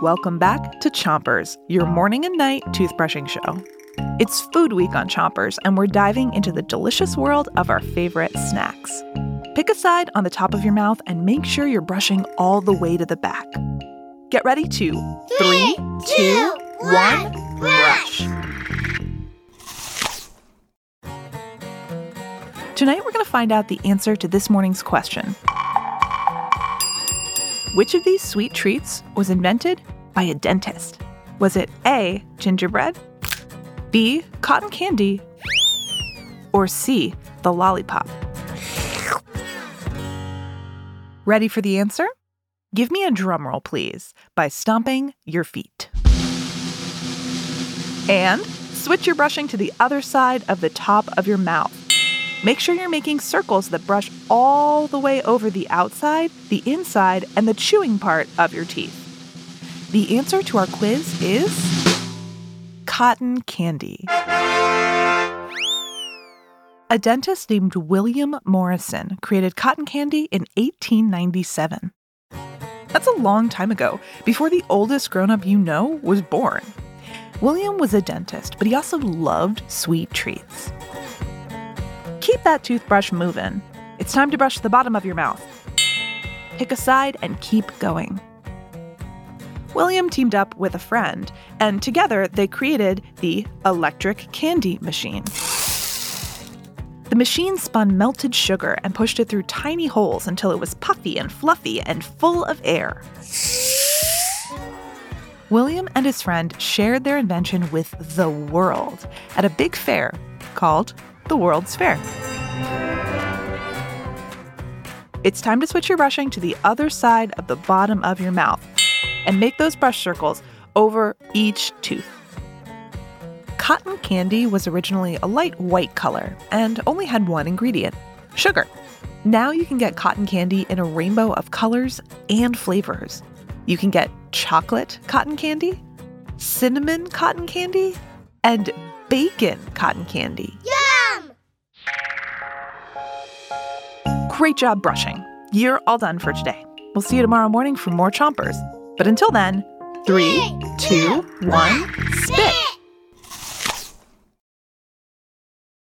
Welcome back to Chompers, your morning and night toothbrushing show. It's Food Week on Chompers, and we're diving into the delicious world of our favorite snacks. Pick a side on the top of your mouth and make sure you're brushing all the way to the back. Get ready to three, two, one, brush. Tonight, we're going to find out the answer to this morning's question Which of these sweet treats was invented by a dentist? Was it A, gingerbread, B, cotton candy, or C, the lollipop? Ready for the answer? Give me a drum roll, please, by stomping your feet. And switch your brushing to the other side of the top of your mouth. Make sure you're making circles that brush all the way over the outside, the inside, and the chewing part of your teeth. The answer to our quiz is cotton candy. A dentist named William Morrison created cotton candy in 1897. That's a long time ago, before the oldest grown up you know was born. William was a dentist, but he also loved sweet treats. Keep that toothbrush moving. It's time to brush the bottom of your mouth. Pick a side and keep going. William teamed up with a friend, and together they created the electric candy machine. The machine spun melted sugar and pushed it through tiny holes until it was puffy and fluffy and full of air. William and his friend shared their invention with the world at a big fair called the World's Fair. It's time to switch your brushing to the other side of the bottom of your mouth and make those brush circles over each tooth. Cotton candy was originally a light white color and only had one ingredient sugar. Now you can get cotton candy in a rainbow of colors and flavors. You can get chocolate cotton candy, cinnamon cotton candy, and bacon cotton candy. Great job brushing. You're all done for today. We'll see you tomorrow morning for more chompers. But until then, three, two, one, spit!